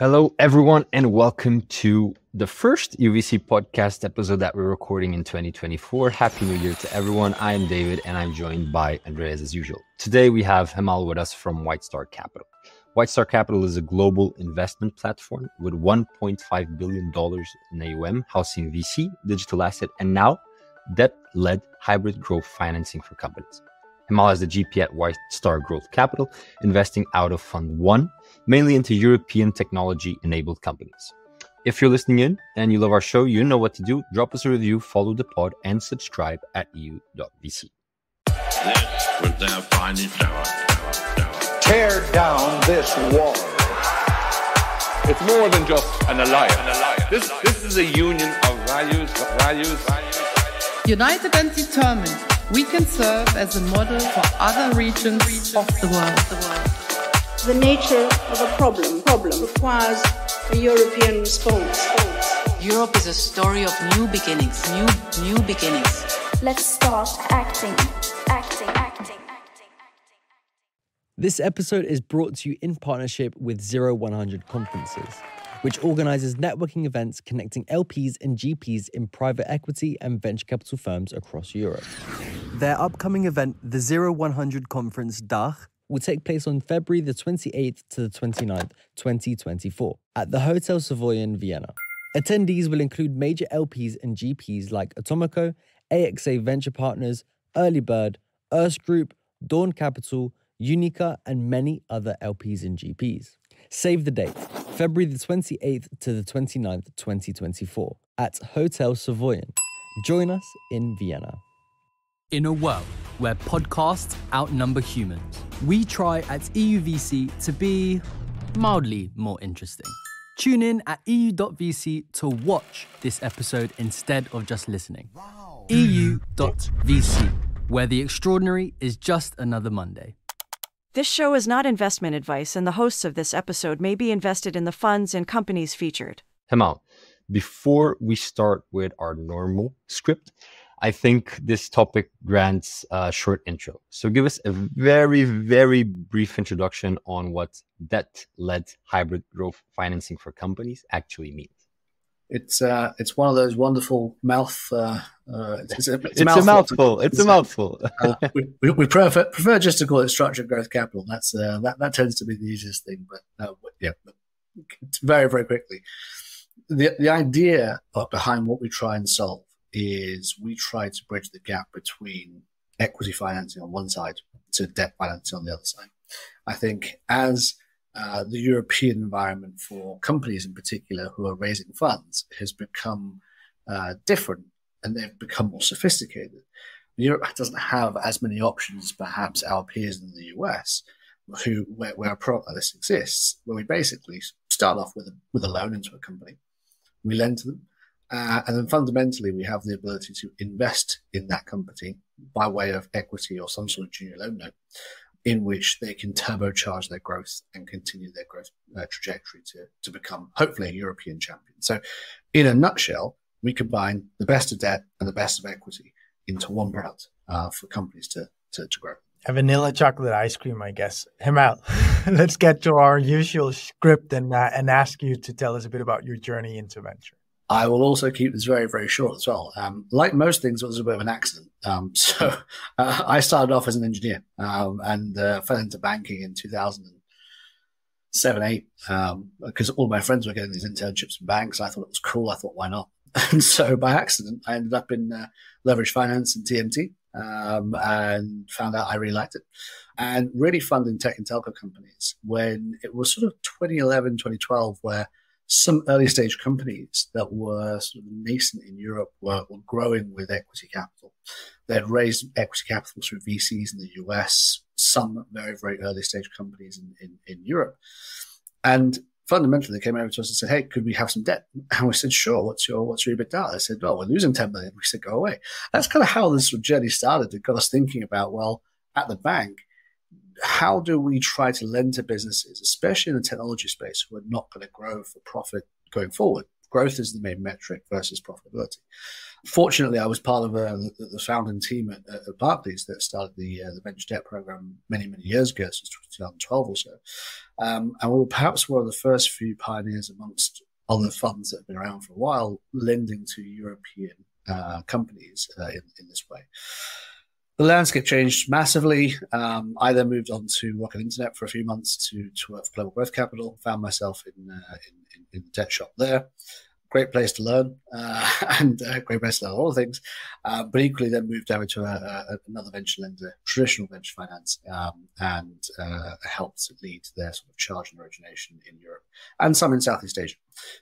Hello, everyone, and welcome to the first EUVC podcast episode that we're recording in 2024. Happy New Year to everyone. I am David, and I'm joined by Andreas as usual. Today, we have Hemal with us from White Star Capital. White Star Capital is a global investment platform with $1.5 billion in AUM, housing VC, digital asset, and now debt led hybrid growth financing for companies. Hemal is the GP at White Star Growth Capital, investing out of Fund 1, mainly into European technology enabled companies. If you're listening in and you love our show, you know what to do. Drop us a review, follow the pod, and subscribe at eu.vc. This was their finest hour. Tear down this wall. It's more than just an alliance. This, this is a union of values, values, values. United and determined, we can serve as a model for other regions of the world. The nature of a problem problem requires a European response. Europe is a story of new beginnings, new new beginnings. Let's start acting, acting, acting, acting. This episode is brought to you in partnership with 0100 Conferences, which organizes networking events connecting LPs and GPs in private equity and venture capital firms across Europe. Their upcoming event, the 0100 Conference DACH, will take place on February the 28th to the 29th, 2024, at the Hotel Savoy in Vienna. Attendees will include major LPs and GPs like Atomico, AXA Venture Partners, Early Bird, Erste Group, Dawn Capital, Uniqa, and many other LPs and GPs. Save the date, February the 28th to the 29th, 2024, at Hotel Savoyen. Join us in Vienna. In a world where podcasts outnumber humans, we try at EUVC to be mildly more interesting. Tune in at EU.vc to watch this episode instead of just listening. EU.vc, where the extraordinary is just another Monday. This show is not investment advice, and the hosts of this episode may be invested in the funds and companies featured. Hemal, before we start with our normal script, I think this topic grants a short intro. So give us a very, very brief introduction on what debt-led hybrid growth financing for companies actually means. It's uh, it's one of those wonderful mouth. Uh, uh, it's, a, it's, it's a mouthful. It's a mouthful. uh, we, we, we prefer, prefer just to call it structured growth capital. That's uh, that that tends to be the easiest thing. But uh, yeah, but it's very very quickly. The the idea behind what we try and solve is we try to bridge the gap between equity financing on one side to debt financing on the other side. I think as uh, the European environment for companies in particular who are raising funds has become uh, different and they've become more sophisticated. Europe doesn't have as many options perhaps our peers in the US, who where, where a product like this exists, where we basically start off with a, with a loan into a company, we lend to them, uh, and then fundamentally, we have the ability to invest in that company by way of equity or some sort of junior loan note in which they can turbocharge their growth and continue their growth uh, trajectory to, to become hopefully a European champion. So in a nutshell, we combine the best of debt and the best of equity into one product uh, for companies to, to, to grow. A vanilla chocolate ice cream, I guess. Hemal. Let's get to our usual script and, uh, and ask you to tell us a bit about your journey into venture. I will also keep this very, very short as well. Um, like most things, it was a bit of an accident. Um, so uh, I started off as an engineer um, and uh, fell into banking in 2007, 8, because um, all my friends were getting these internships in banks. I thought it was cool. I thought, why not? And so by accident, I ended up in uh, leverage finance and TMT um, and found out I really liked it. And really funding tech and telco companies when it was sort of 2011, 2012, where some early stage companies that were sort of nascent in Europe were, were growing with equity capital. They'd raised equity capital through VCs in the US, some very, very early stage companies in, in, in Europe. And fundamentally, they came over to us and said, Hey, could we have some debt? And we said, Sure. What's your, what's your EBITDA? They said, Well, we're losing 10 million. We said, Go away. That's kind of how this journey started. It got us thinking about, well, at the bank, how do we try to lend to businesses, especially in the technology space, who are not going to grow for profit going forward? growth is the main metric versus profitability. Fortunately, I was part of the, the, founding team at, at, Barclays that started the uh, the venture debt program many many years ago, since 2012 or so, um, and we were perhaps one of the first few pioneers amongst other funds that have been around for a while, lending to European uh, companies uh, in, in this way the landscape changed massively. Um, I then moved on to Rocket Internet for a few months to, to work for Global Growth Capital. Found myself in, uh, in, in, the tech shop there. Great place to learn uh, and uh, great place to learn all things. Uh, but equally, then moved over to a, a, another venture lender, traditional venture finance, um, and uh, helped lead their sort of charge and origination in Europe and some in Southeast Asia.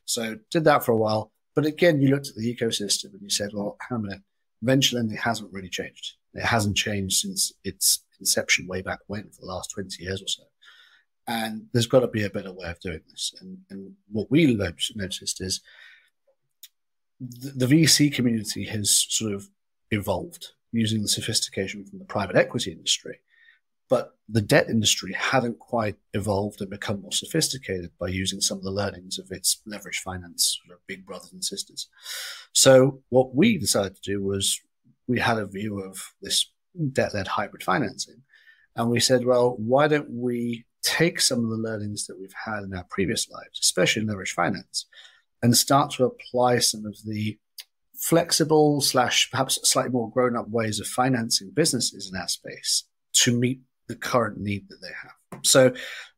So did that for a while. But again, you looked at the ecosystem and you said, well, how many venture lending hasn't really changed. It hasn't changed since its inception way back when for the last 20 years or so. And there's got to be a better way of doing this. And, and what we noticed is the, the VC community has sort of evolved using the sophistication from the private equity industry. But the debt industry hadn't quite evolved and become more sophisticated by using some of the learnings of its leverage finance sort of big brothers and sisters. So what we decided to do was we had a view of this debt-led hybrid financing. And we said, well, why don't we take some of the learnings that we've had in our previous lives, especially in leverage finance, and start to apply some of the flexible slash perhaps slightly more grown up ways of financing businesses in our space to meet the current need that they have. So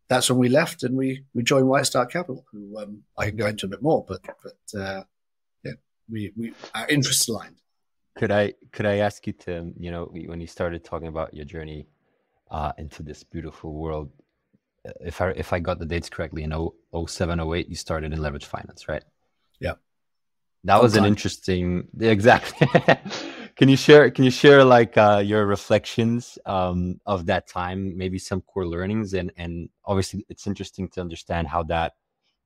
that's when we left and we, we joined White Star Capital, who um, I can go into a bit more, but but uh, yeah, we, we our interests aligned. Could I could I ask you to you know when you started talking about your journey uh, into this beautiful world, if I if I got the dates correctly, in 07, 08, you started in leverage finance, right? Yeah, that was an interesting exactly. can you share can you share like uh, your reflections um, of that time maybe some core learnings and and obviously it's interesting to understand how that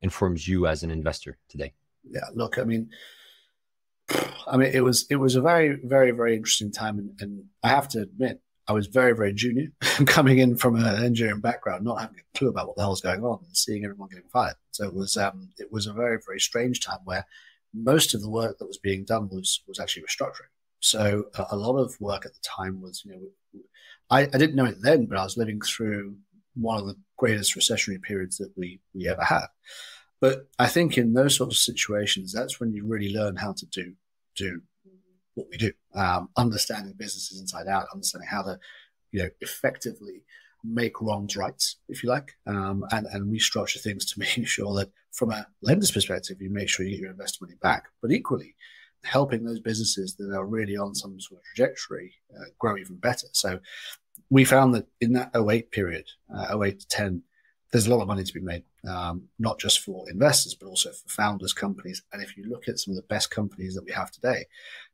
informs you as an investor today yeah look i mean i mean it was it was a very very very interesting time. And, and i have to admit i was very very junior coming in from an engineering background not having a clue about what the hell was going on and seeing everyone getting fired. So it was um it was a very very strange time where most of the work that was being done was was actually restructuring. So uh, a lot of work at the time was, you know, I, I didn't know it then, but I was living through one of the greatest recessionary periods that we, we ever had. But I think in those sorts of situations, that's when you really learn how to do, do what we do, um, understanding businesses inside out, understanding how to, you know, effectively make wrongs rights, if you like, um, and, and restructure things to make sure that from a lender's perspective, you make sure you get your invested money back. But equally, helping those businesses that are really on some sort of trajectory uh, grow even better. So we found that in that 08 period, uh, 08 to 10, there's a lot of money to be made, um, not just for investors, but also for founders, companies. And if you look at some of the best companies that we have today,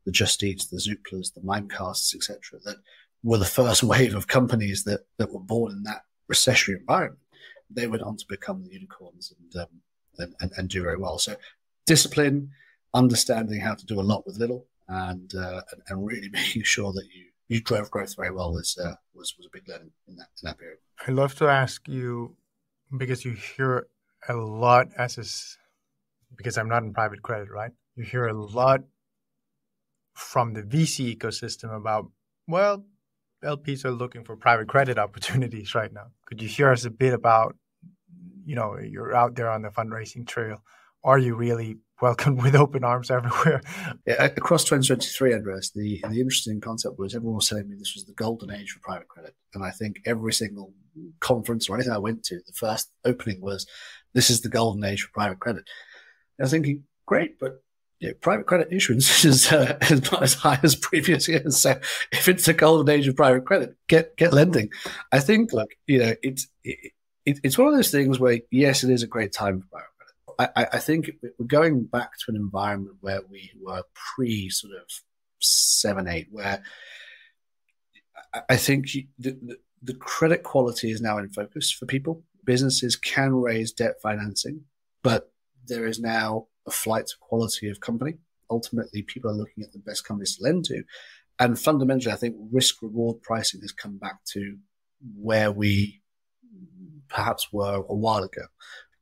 the Just Eats, the Zooplas, the Mimecasts, etc., that were the first wave of companies that, that were born in that recessionary environment, they went on to become the unicorns and, um, and, and, and do very well. So discipline, understanding how to do a lot with little and uh, and, and, really making sure that you you drove growth very well was uh, was was a big learning in that in that period. I'd love to ask you because you hear a lot as is because I'm not in private credit, right? You hear a lot from the VC ecosystem about well, LPs are looking for private credit opportunities right now. Could you share us a bit about you know you're out there on the fundraising trail? Are you really welcomed with open arms everywhere. Yeah, across 2023, Andreas, the, the interesting concept was everyone was telling me this was the golden age for private credit. And I think every single conference or anything I went to, the first opening was, this is the golden age for private credit. And I was thinking, great, but private credit issuance is, uh, is not as high as previous years. So if it's a golden age of private credit, get get lending. I think, look, you know, it's it, it's one of those things where yes, it is a great time for private I, I think we're going back to an environment where we were pre sort of seven, eight, where I think the, the, the credit quality is now in focus for people. Businesses can raise debt financing, but there is now a flight to quality of company. Ultimately, people are looking at the best companies to lend to. And fundamentally, I think risk reward pricing has come back to where we perhaps were a while ago,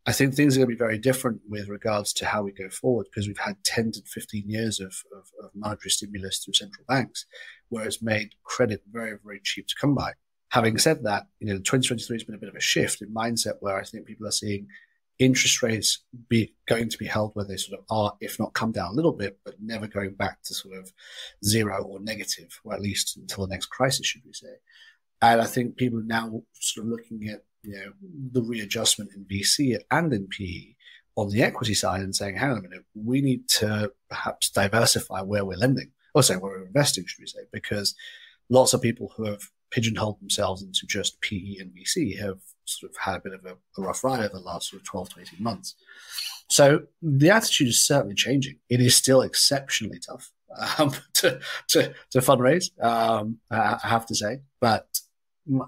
I think things are going to be very different with regards to how we go forward because we've had 10 to 15 years of, of, of monetary stimulus through central banks, where it's made credit very, very cheap to come by. Having said that, you know, 2023 has been a bit of a shift in mindset where I think people are seeing interest rates be going to be held where they sort of are, if not come down a little bit, but never going back to sort of zero or negative, or at least until the next crisis, should we say. And I think people are now sort of looking at you know, the readjustment in VC and in PE on the equity side and saying, hang on a minute, we need to perhaps diversify where we're lending or say where we're investing, should we say, because lots of people who have pigeonholed themselves into just PE and VC have sort of had a bit of a, a rough ride over the last sort of 12 to 18 months. So the attitude is certainly changing. It is still exceptionally tough um, to, to, to fundraise, um, I have to say, but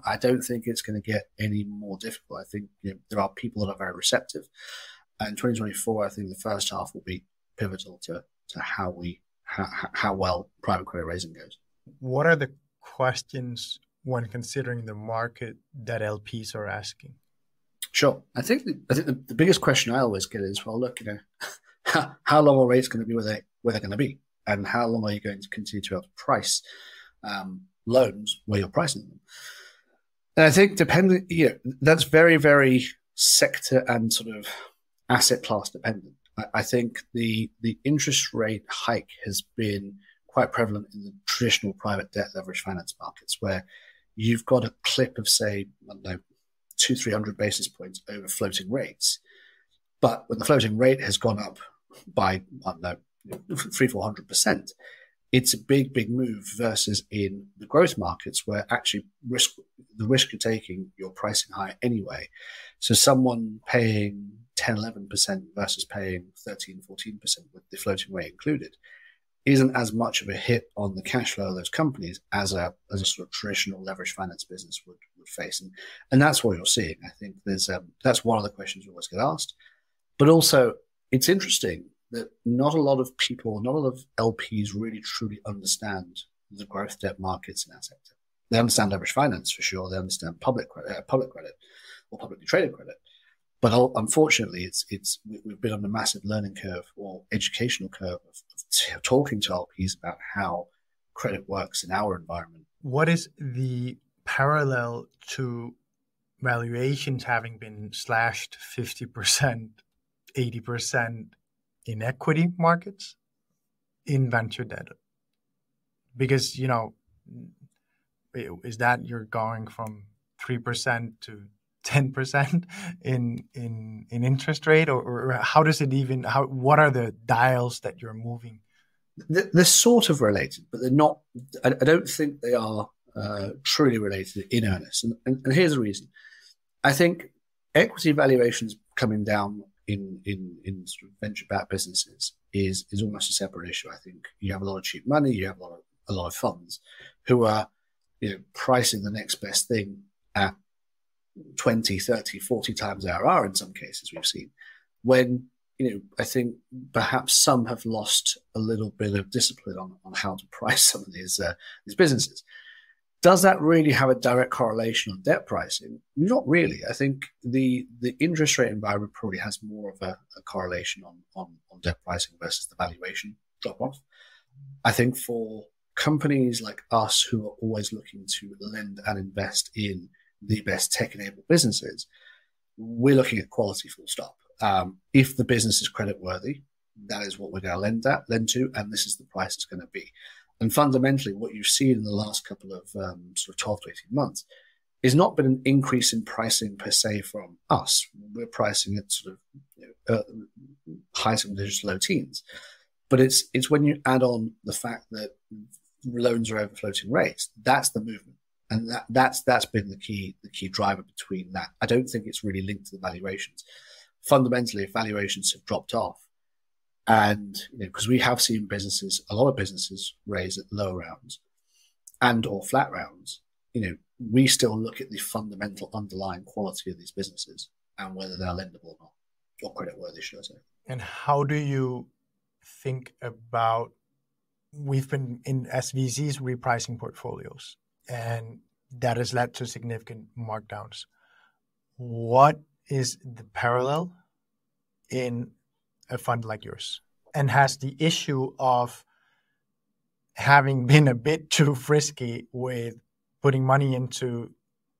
I don't think it's going to get any more difficult. I think you know, there are people that are very receptive, and 2024, I think the first half will be pivotal to to how we how, how well private credit raising goes. What are the questions when considering the market that LPs are asking? Sure, I think the, I think the, the biggest question I always get is, well, look, you know, how, how long are rates going to be where they where they're going to be, and how long are you going to continue to be able to price um, loans where you're pricing them? And I think depending, you know, that's very, very sector and sort of asset class dependent. I, I think the the interest rate hike has been quite prevalent in the traditional private debt leverage finance markets, where you've got a clip of say, I don't know, two, three hundred basis points over floating rates. But when the floating rate has gone up by, I don't know, three, four hundred percent, it's a big, big move versus in the growth markets where actually risk, the risk you're taking, you're pricing higher anyway. So someone paying 10, 11% versus paying 13, 14% with the floating rate included isn't as much of a hit on the cash flow of those companies as a, as a sort of traditional leverage finance business would, would face. And, and that's what you're seeing. I think there's, um, that's one of the questions we always get asked, but also it's interesting that not a lot of people, not a lot of LPs really truly understand the growth debt markets in our sector. They understand leverage finance for sure. They understand public credit, uh, public credit or publicly traded credit. But unfortunately, it's it's we've been on a massive learning curve or educational curve of, of talking to LPs about how credit works in our environment. What is the parallel to valuations having been slashed 50%, 80% in equity markets in venture debt. Because you know is that you're going from 3% to 10% in in in interest rate? Or, or, how does it even how what are the dials that you're moving? They're sort of related but they're not i, don't think they are uh, truly related in earnest. And, and, and here's the reason. I think equity valuations coming down in in in sort of venture backed businesses is is almost a separate issue. I think you have a lot of cheap money, you have a lot of a lot of funds who are you know pricing the next best thing at 20, 30, 40 times IRR in some cases we've seen. When you know, I think perhaps some have lost a little bit of discipline on, on how to price some of these uh, these businesses. Does that really have a direct correlation on debt pricing? Not really. I think the the interest rate environment probably has more of a, a correlation on, on, on debt pricing versus the valuation drop off. I think for companies like us who are always looking to lend and invest in the best tech enabled businesses, we're looking at quality full stop. Um, if the business is credit worthy, that is what we're going to lend at, lend to, and this is the price it's going to be. And fundamentally, what you've seen in the last couple of um, sort of 12 to 18 months is not been an increase in pricing per se from us. We're pricing at sort of you know, uh, high single digits, low teens. But it's it's when you add on the fact that loans are over floating rates, that's the movement. And that, that's that's been the key the key driver between that. I don't think it's really linked to the valuations. Fundamentally, if valuations have dropped off, and because you know, we have seen businesses, a lot of businesses raise at low rounds and or flat rounds, you know, we still look at the fundamental underlying quality of these businesses and whether they're lendable or not, or credit worthy, should I say. And how do you think about we've been in SVCs repricing portfolios and that has led to significant markdowns. What is the parallel in a fund like yours and has the issue of having been a bit too frisky with putting money into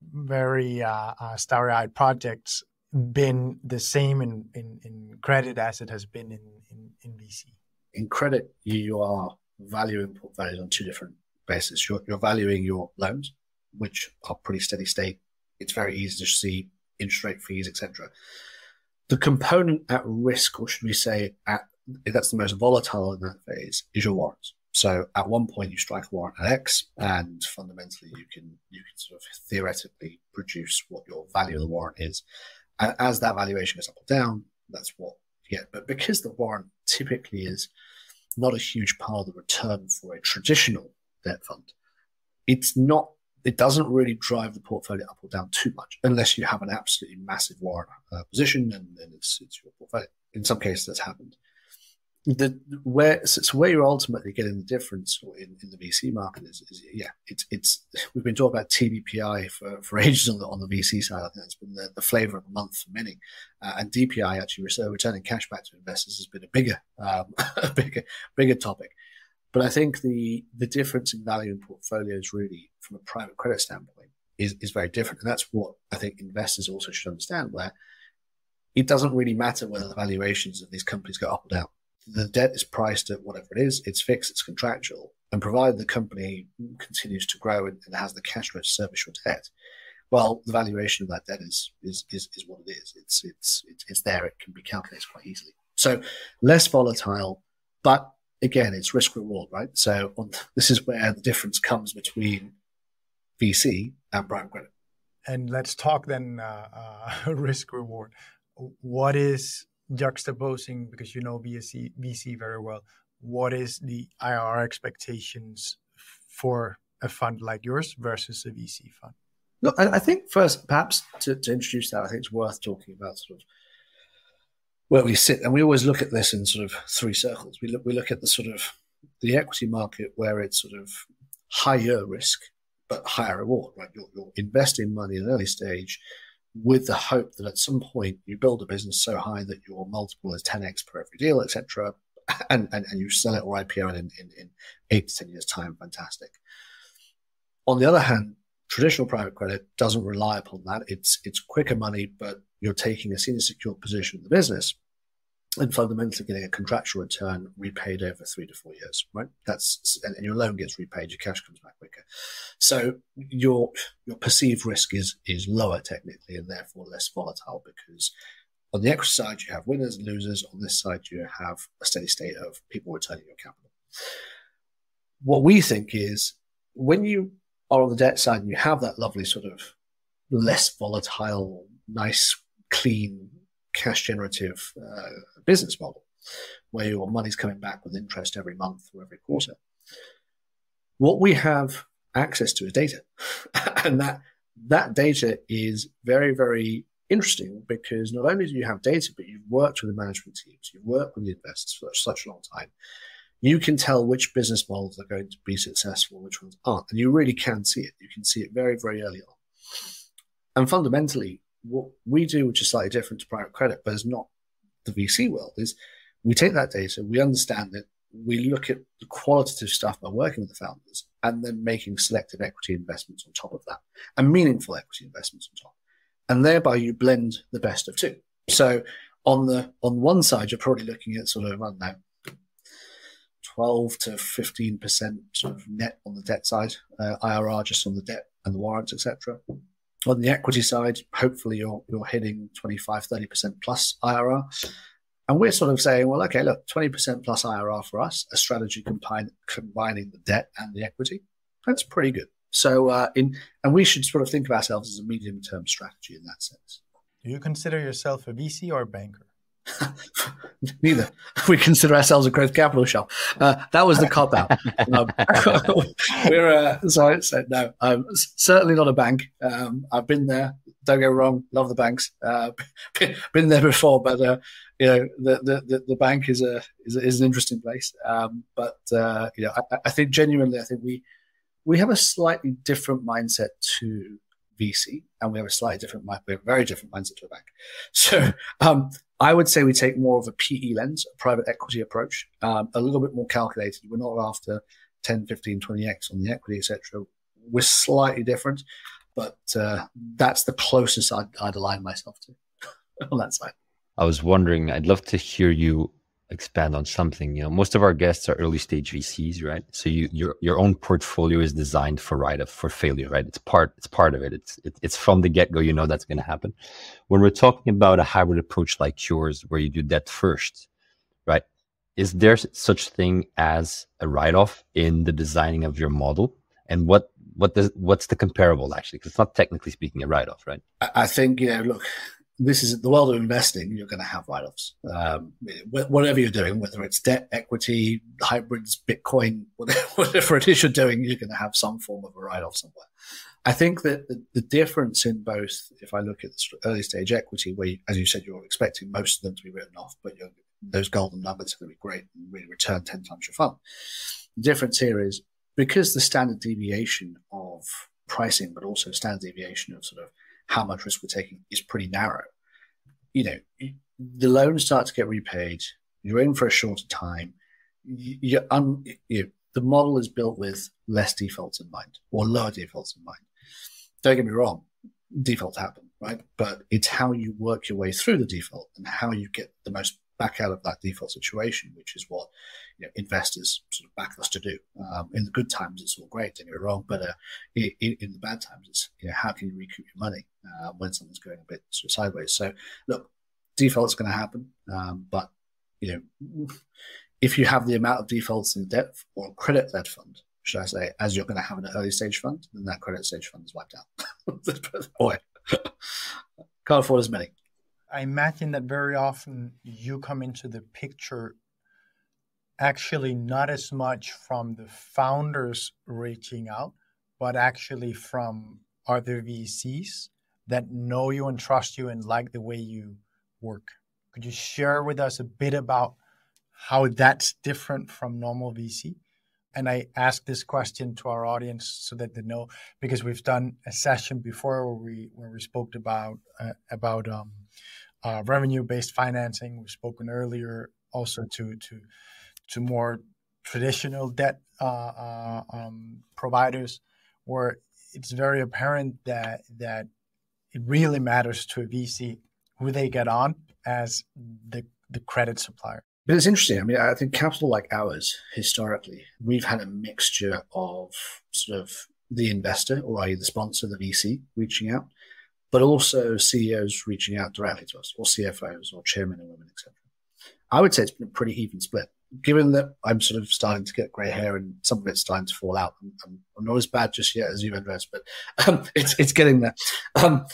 very uh, uh, starry-eyed projects been the same in, in, in credit as it has been in, in, in VC? In credit, you are valuing portfolios on two different basis. You're, you're valuing your loans, which are pretty steady state. It's very easy to see interest rate fees, etc. The component at risk, or should we say, at that's the most volatile in that phase, is your warrants. So at one point you strike a warrant at X, and fundamentally you can you can sort of theoretically produce what your value of the warrant is. And as that valuation goes up or down, that's what you get. But because the warrant typically is not a huge part of the return for a traditional debt fund. It's not, it doesn't really drive the portfolio up or down too much unless you have an absolutely massive warrant uh, position and then it's, it's your portfolio. In some cases, that's happened. The where so where you're ultimately getting the difference in, in the VC market is, is, yeah it's it's we've been talking about TVPI for, for ages on the on the VC side I think it's been the, the flavor of the month for many uh, and DPI actually returning cash back to investors has been a bigger um, a bigger bigger topic but I think the the difference in value in portfolios really from a private credit standpoint is, is very different. And that's what I think investors also should understand where it doesn't really matter whether the valuations of these companies go up or down. The debt is priced at whatever it is, it's fixed, it's contractual. And provided the company continues to grow and, and has the cash flow to service your debt, well, the valuation of that debt is, is, is, is what it is. It's, it's, it's, it's there. It can be calculated quite easily. So less volatile, but again, it's risk reward, right? So on, this is where the difference comes between VC and private credit. And let's talk then uh, uh, risk reward. What is juxtaposing because you know VC, VC very well? What is the IR expectations for a fund like yours versus a VC fund? Look, I, I think first, perhaps to, to introduce that, I think it's worth talking about sort of where we sit, and we always look at this in sort of three circles. We look we look at the sort of the equity market where it's sort of higher risk but higher reward. Right, you're, you're investing money in an early stage with the hope that at some point you build a business so high that your multiple is 10x per every deal, etc. And, and, and you sell it or IPO in, in, in eight to 10 years' time. Fantastic. On the other hand, traditional private credit doesn't rely upon that. It's, it's quicker money, but you're taking a senior secured position in the business and fundamentally getting a contractual return repaid over three to four years, right? That's and, your loan gets repaid, your cash comes back quicker. So your your perceived risk is is lower technically and therefore less volatile because on the equity side you have winners and losers. On this side you have a steady state of people returning your capital. What we think is when you are on the debt side and you have that lovely sort of less volatile, nice, clean cash generative uh, business model where your money's coming back with interest every month or every quarter. What we have access to is data. and that that data is very, very interesting because not only do you have data, but you've worked with the management teams, you've worked with the investors for such a long time. You can tell which business models are going to be successful, which ones aren't. And you really can see it. You can see it very, very early on. And fundamentally, what we do, which is slightly different to private credit, but is not the VC world, is we take that data, we understand it, we look at the qualitative stuff by working with the founders, and then making selective equity investments on top of that, and meaningful equity investments on top, and thereby you blend the best of two. So on the on one side, you're probably looking at sort of I don't know. 12 to 15% sort of net on the debt side, uh, IRR just on the debt and the warrants, etc on the equity side, hopefully you're you're hitting 25, 30% plus IRR. And we're sort of saying, well, okay, look, 20% plus IRR for us, a strategy combine, combining the debt and the equity. That's pretty good. So, uh, in and we should sort of think of ourselves as a medium term strategy in that sense. Do you consider yourself a VC or a banker? Neither. We consider ourselves a growth capital shop. Uh, that was the cop out. Um, we're uh, so no, I'm certainly not a bank. Um, I've been there. Don't get wrong. Love the banks. Uh, been there before, but uh, you know the, the, the bank is a is, is an interesting place. Um, but uh, you know, I, I think genuinely, I think we we have a slightly different mindset to VC, and we have a slightly different, we have a very different mindset to a bank. So um, I would say we take more of a PE lens, a private equity approach, um, a little bit more calculated. We're not after 10, 15, 20x on the equity, etc. We're slightly different, but uh, that's the closest I'd, I'd align myself to on that side. I was wondering, I'd love to hear you expand on something. You know, most of our guests are early stage VCs, right? So you your your own portfolio is designed for write off for failure, right? It's part it's part of it. It's it, it's from the get go. You know that's going to happen. When we're talking about a hybrid approach like yours, where you do debt first, right? Is there such thing as a write off in the designing of your model? And what what does what's the comparable actually? Because it's not technically speaking a write off, right? I think you know. Look, this is the world of investing. You're going to have write-offs, um, whatever you're doing, whether it's debt, equity, hybrids, Bitcoin, whatever it is you're doing, you're going to have some form of a write-off somewhere. I think that the, the, difference in both, if I look at early stage equity, where, you, as you said, you're expecting most of them to be written off, but those golden nuggets are going to be great and really return 10 times your fund. The difference here is because the standard deviation of pricing, but also standard deviation of sort of how much risk we're taking is pretty narrow. You know, the loans start to get repaid. You're in for a shorter time. You're un, you the model is built with less defaults in mind or lower defaults in mind. Don't get me wrong, defaults happen, right? But it's how you work your way through the default and how you get the most back out of that default situation, which is what you know, investors sort of back us to do. Um, in the good times, it's all great, don't get me wrong, but uh, in, in, the bad times, it's you know, how can you recoup your money uh, when something's going a bit sort of sideways? So, look, default's going to happen, um, but you know, if you have the amount of defaults in debt or credit-led fund, should I say, as you're going to have an early stage fund, then that credit stage fund is wiped out. Boy, can't afford as many. I imagine that very often you come into the picture actually not as much from the founders reaching out, but actually from other VCs that know you and trust you and like the way you work. Could you share with us a bit about how that's different from normal VC? And I ask this question to our audience so that they know because we've done a session before where we where we spoke about uh, about um, uh, revenue-based financing. We've spoken earlier also to to to more traditional debt uh, uh, um, providers, where it's very apparent that that it really matters to a VC who they get on as the the credit supplier. But it's interesting. I mean, I think capital like ours, historically, we've had a mixture of sort of the investor, or i.e., the sponsor, the VC, reaching out, but also CEOs reaching out directly to us, or CFOs, or chairmen and women, etc. I would say it's been a pretty even split. Given that I'm sort of starting to get grey hair and some of it's starting to fall out, I'm, I'm, not as bad just yet as you, Andreas, but um, it's it's getting there. Um,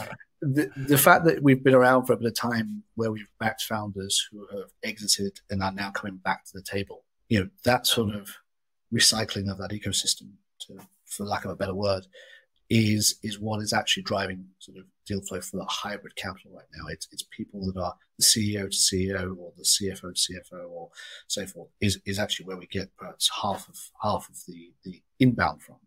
the, the fact that we've been around for a bit of time, where we've backed founders who have exited and are now coming back to the table, you know, that sort of recycling of that ecosystem, to, for lack of a better word, is is what is actually driving sort of deal flow for the hybrid capital right now. It's it's people that are the CEO to CEO or the CFO to CFO or so forth is is actually where we get perhaps half of half of the the inbound from.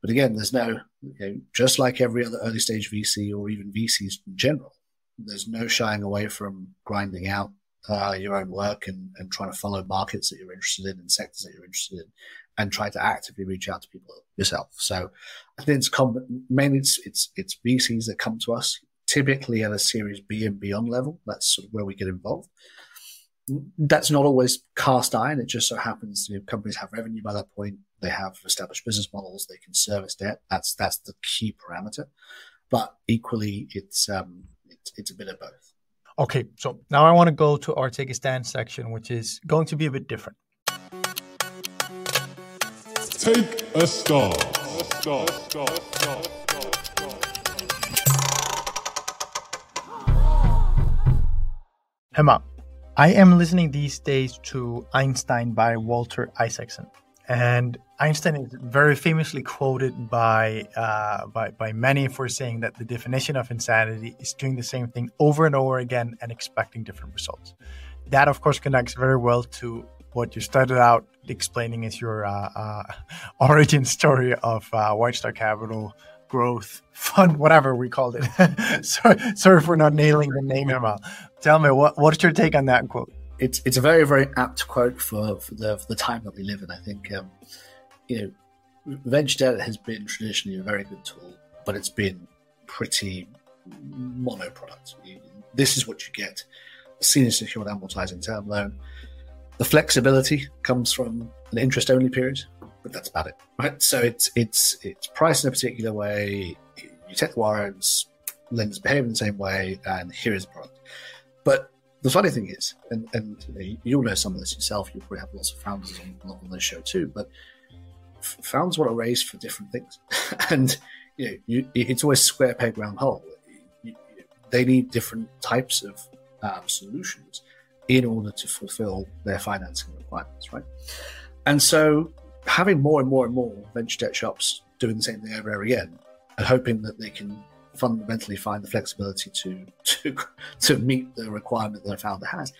But again, there's no you know, just like every other early stage VC or even VCs in general. There's no shying away from grinding out uh, your own work and, and trying to follow markets that you're interested in and sectors that you're interested in and try to actively reach out to people yourself. So I think it's com- mainly it's, it's, it's VCs that come to us typically at a series B and beyond level. That's sort of where we get involved. That's not always cast iron. It just so happens you know, companies have revenue by that point. They have established business models. They can service debt. That's, that's the key parameter. But equally, it's, um, it's, it's a bit of both. Okay, so now I want to go to our take a stand section, which is going to be a bit different. Take a stand. Hemal, I am listening these days to Einstein by Walter Isaacson. And Einstein is very famously quoted by, uh, by, by many for saying that the definition of insanity is doing the same thing over and over again and expecting different results. That, of course, connects very well to what you started out explaining is your uh, uh, origin story of uh, White Star Capital growth fund, whatever we called it. sorry, sorry for not nailing the name, Hemal. Tell me, what, what's your take on that quote? It's it's a very very apt quote for, for the for the time that we live in. I think um, you know venture debt has been traditionally a very good tool, but it's been pretty mono product. This is what you get: senior secured amortizing term loan. The flexibility comes from an interest only period, but that's about it, right? So it's it's it's priced in a particular way. You take the warrants, lenders behave in the same way, and here is the product. But the funny thing is, and, and you you'll know some of this yourself, you'll probably have lots of founders on, on this show too, but founders want to raise for different things. and you know, you, it's always square peg round hole. You, you, they need different types of um, solutions in order to fulfill their financing requirements, right? And so having more and more and more venture debt shops doing the same thing over and over again and hoping that they can fundamentally find the flexibility to to to meet the requirement that a founder has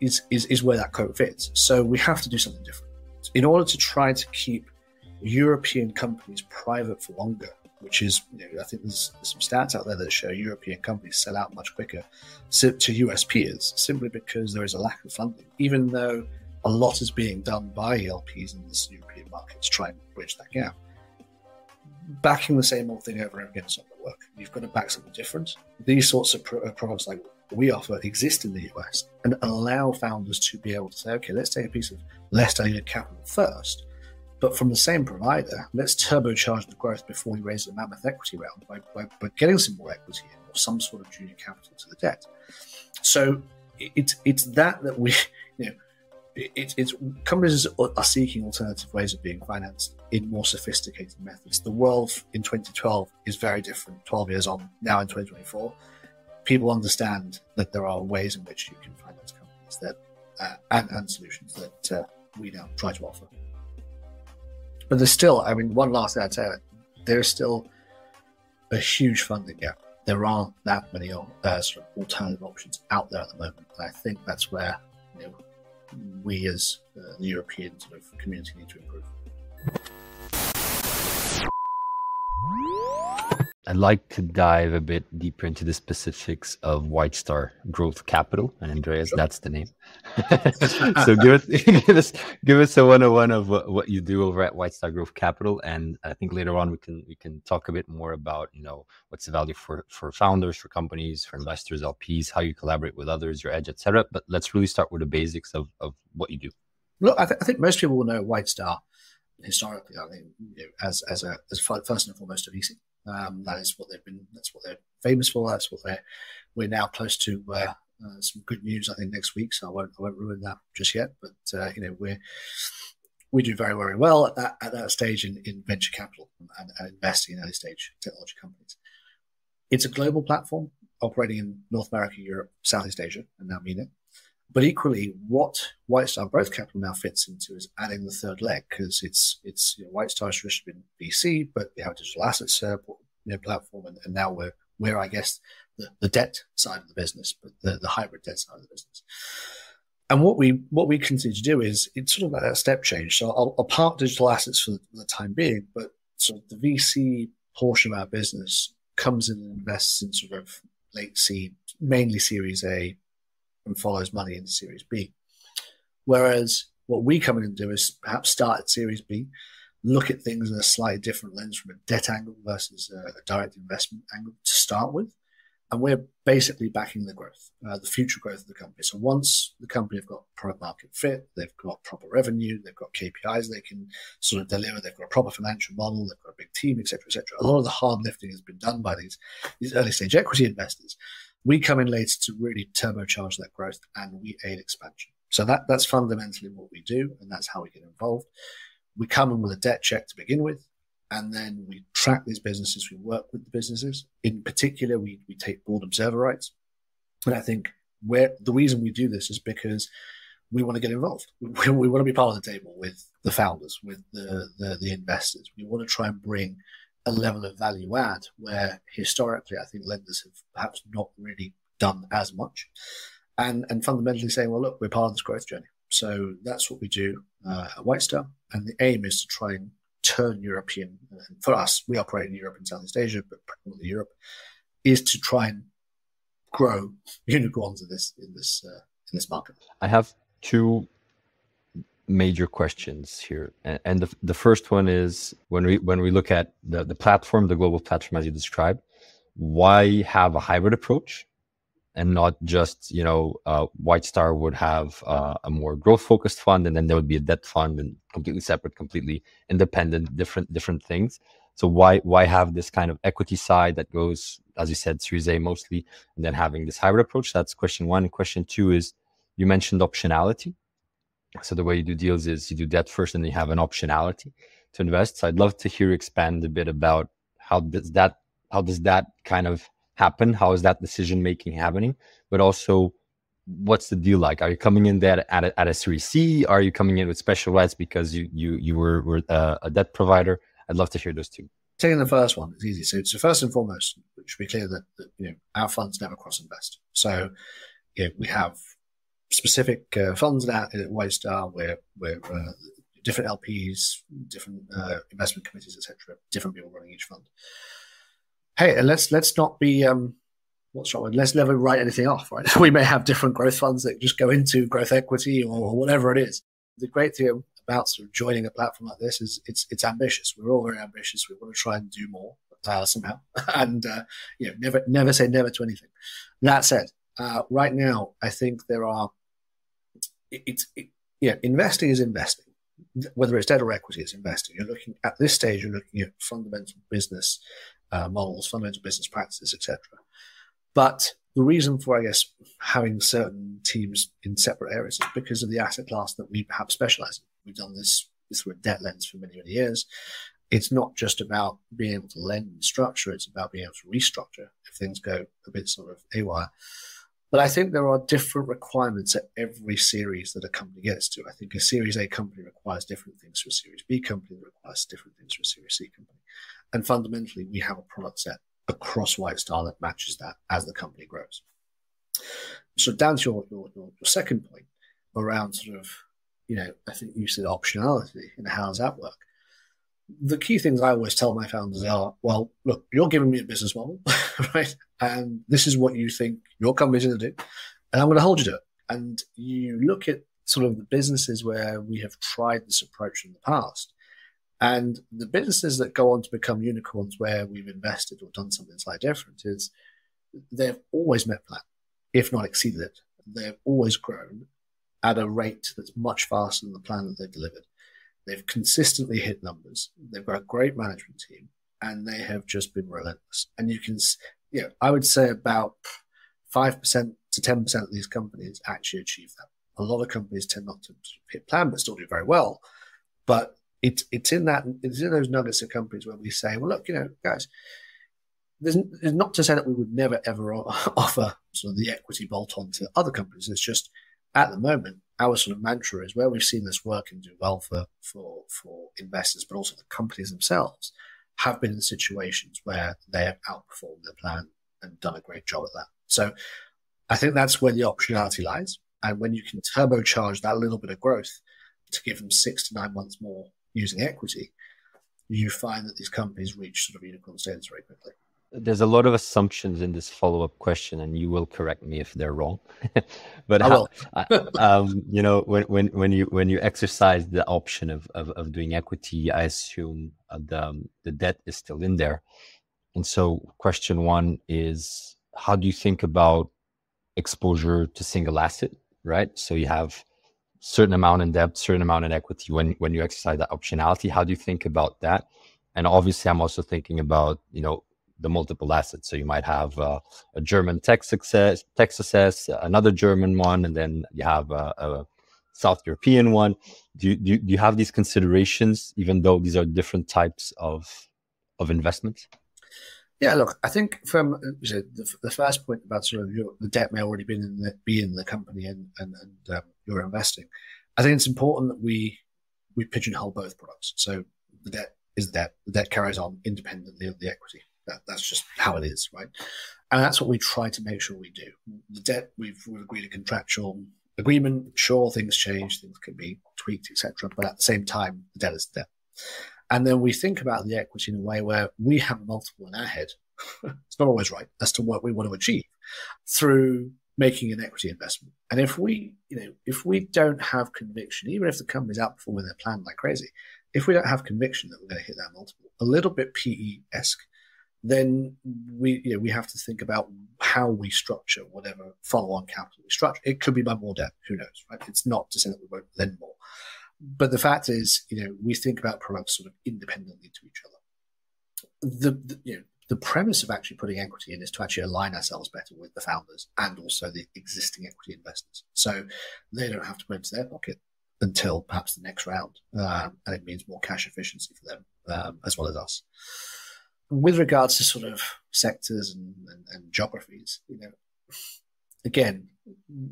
is, is is where that quote fits. So we have to do something different in order to try to keep European companies private for longer. Which is, you know, I think there's, there's, some stats out there that show European companies sell out much quicker to US peers simply because there is a lack of funding. Even though a lot is being done by LPs in this European market to try and bridge that gap backing the same old thing over and over again is not going to work. You've got to back something different. These sorts of uh, products like we offer exist in the US and allow founders to be able to say, okay, let's take a piece of less diluted capital first, but from the same provider, let's turbocharge the growth before we raise a mammoth equity round by, by, by getting some more equity or some sort of junior capital to the debt. So it's it's that that we, you know, it, it's companies are seeking alternative ways of being financed in more sophisticated methods. The world in 2012 is very different. 12 years on, now in 2024, people understand that there are ways in which you can finance companies that uh, and, and, solutions that uh, we now try to offer. But there's still, I mean, one last thing I'd say, there's still a huge funding gap. There aren't that many uh, sort of alternative options out there at the moment. And I think that's where you know, we as uh, the European sort of community need to improve. I'd like to dive a bit deeper into the specifics of White Star Growth Capital. And Andreas, sure. that's the name. so give us, give us give us a 101 of what, what you do over at White Star Growth Capital. And I think later on we can we can talk a bit more about, you know, what's the value for for founders, for companies, for investors, LPs, how you collaborate with others, your edge, etc. But let's really start with the basics of, of what you do. Look, I, th- I think most people will know White Star historically. I think you know, as as a as first and foremost a VC. Um, that is what they've been. That's what they're famous for. That's what they're. We're now close to uh, uh, some good news. I think next week, so I won't. I won't ruin that just yet. But uh, you know, we're we do very very well at that at that stage in, in venture capital and, and investing in early stage technology companies. It's a global platform operating in North America, Europe, Southeast Asia, and now MENA. But equally, what White Star Growth Capital now fits into is adding the third leg because it's it's you know, White Star has traditionally been VC, but we have a digital assets uh, you know, platform, and, and, now we're we're I guess the, the debt side of the business, but the, the hybrid debt side of the business. And what we what we continue to do is it's sort of like a step change. So I'll, I'll digital assets for the, for the time being, but sort of the VC portion of our business comes in and invests in sort of late seed, mainly Series A, and follows money into Series B. Whereas what we come in and do is perhaps start at Series B, look at things in a slightly different lens from a debt angle versus a, direct investment angle to start with. And we're basically backing the growth, uh, the future growth of the company. So once the company have got product market fit, they've got proper revenue, they've got KPIs they can sort of deliver, they've got a proper financial model, they've got a big team, etc., etc. A lot of the hard lifting has been done by these these early stage equity investors. We come in later to really turbocharge that growth and we aid expansion. So that, that's fundamentally what we do, and that's how we get involved. We come in with a debt check to begin with, and then we track these businesses. We work with the businesses. In particular, we, we take board observer rights. And I think where the reason we do this is because we want to get involved. We, we want to be part of the table with the founders, with the, the, the investors. We want to try and bring a level of value add where historically I think lenders have perhaps not really done as much. And, and fundamentally saying, well, look, we're part of this growth journey. So that's what we do uh, at White Star. And the aim is to try and turn European. And for us, we operate in Europe and Southeast Asia, but primarily Europe, is to try and grow unicorns in this in this uh, in this market. I have two major questions here, and, the the first one is when we when we look at the the platform, the global platform as you described, why have a hybrid approach? and not just you know uh, White Star would have uh, a more growth focused fund, and then there would be a debt fund and completely separate, completely independent, different different things. So why why have this kind of equity side that goes, as you said, Series A mostly, and then having this hybrid approach? That's question one. Question two is you mentioned optionality. So the way you do deals is you do debt first, and you have an optionality to invest. So I'd love to hear expand a bit about how does that how does that kind of happen? How is that decision making happening? But also, what's the deal like? Are you coming in there at a, at a Series C? Are you coming in with special rights because you you you were, were a, a debt provider? I'd love to hear those two. Taking the first one, it's easy. So, so first and foremost, it should be clear that, that you know our funds never cross invest. So, you know, we have specific uh, funds that at White where where uh, different LPs, different uh, investment committees, etc., different people running each fund hey, let's let's not be um, what's wrong? Let's never write anything off, right? we may have different growth funds that just go into growth equity or whatever it is. The great thing about sort of joining a platform like this is it's it's ambitious. We're all very ambitious. We want to try and do more uh, somehow, and uh, you know, never never say never to anything. That said, uh, right now I think there are it's it, yeah, investing is investing. Whether it's debt or equity, it's investing. You're looking at this stage. You're looking at fundamental business uh, models, fundamental business practices, etc. But the reason for, I guess, having certain teams in separate areas is because of the asset class that we perhaps specialize in. We've done this through a debt lens for many, many years. It's not just about being able to lend and structure, it's about being able to restructure if things go a bit sort of awire. But I think there are different requirements at every series that a company gets to. I think a Series A company requires different things to a Series B company that requires different things to a Series C company. And fundamentally, we have a product set across White Star that matches that as the company grows. So down to your, your, your, second point around sort of, you know, I think you said optionality and how does that work? The key things I always tell my founders are, well, look, you're giving me a business model, right? And this is what you think your company's going to do. And I'm going to hold you to it. And you look at sort of the businesses where we have tried this approach in the past and the businesses that go on to become unicorns where we've invested or done something slightly different is they've always met plan, if not exceeded it. They've always grown at a rate that's much faster than the plan that they've delivered. They've consistently hit numbers. They've got a great management team and they have just been relentless. And you can, you know, I would say about 5% to 10% of these companies actually achieve that. A lot of companies tend not to hit plan, but still do very well. But it's it's in that it's in those nuggets of companies where we say, well, look, you know, guys, there's not to say that we would never ever offer sort of the equity bolt on to other companies. It's just at the moment, our sort of mantra is where we've seen this work and do well for for for investors, but also the companies themselves have been in situations where they have outperformed their plan and done a great job at that. So I think that's where the optionality lies. And when you can turbocharge that little bit of growth to give them six to nine months more using equity, you find that these companies reach sort of unicorn status very quickly. There's a lot of assumptions in this follow-up question, and you will correct me if they're wrong. but I how, um, you know, when when when you when you exercise the option of of, of doing equity, I assume uh, the um, the debt is still in there. And so, question one is, how do you think about exposure to single asset? Right. So you have certain amount in debt, certain amount in equity when when you exercise that optionality. How do you think about that? And obviously, I'm also thinking about you know the multiple assets. So you might have uh, a German tech success, tech success, another German one, and then you have a, a South European one. Do you, do you, do you have these considerations, even though these are different types of of investments? Yeah, look, I think from uh, the, the first point about sort of your, the debt may already been in the, be in the company and and, and um, you're investing. I think it's important that we we pigeonhole both products. So the debt is the debt. The debt carries on independently of the equity. That, that's just how it is, right? And that's what we try to make sure we do. The debt we've, we've agreed a contractual agreement. Sure, things change, things can be tweaked, etc. But at the same time, the debt is debt. And then we think about the equity in a way where we have a multiple in our head. it's not always right as to what we want to achieve through making an equity investment. And if we, you know, if we don't have conviction, even if the company's outperforming their plan like crazy, if we don't have conviction that we're going to hit that multiple, a little bit PE esque, then we, you know, we have to think about how we structure whatever follow-on capital we structure. It could be by more debt. Who knows, right? It's not to say that we won't lend more. But the fact is, you know, we think about products sort of independently to each other. The, the you know, the premise of actually putting equity in is to actually align ourselves better with the founders and also the existing equity investors. So they don't have to put into their pocket until perhaps the next round. Um, and it means more cash efficiency for them um, as well as us. With regards to sort of sectors and, and, and geographies, you know, again,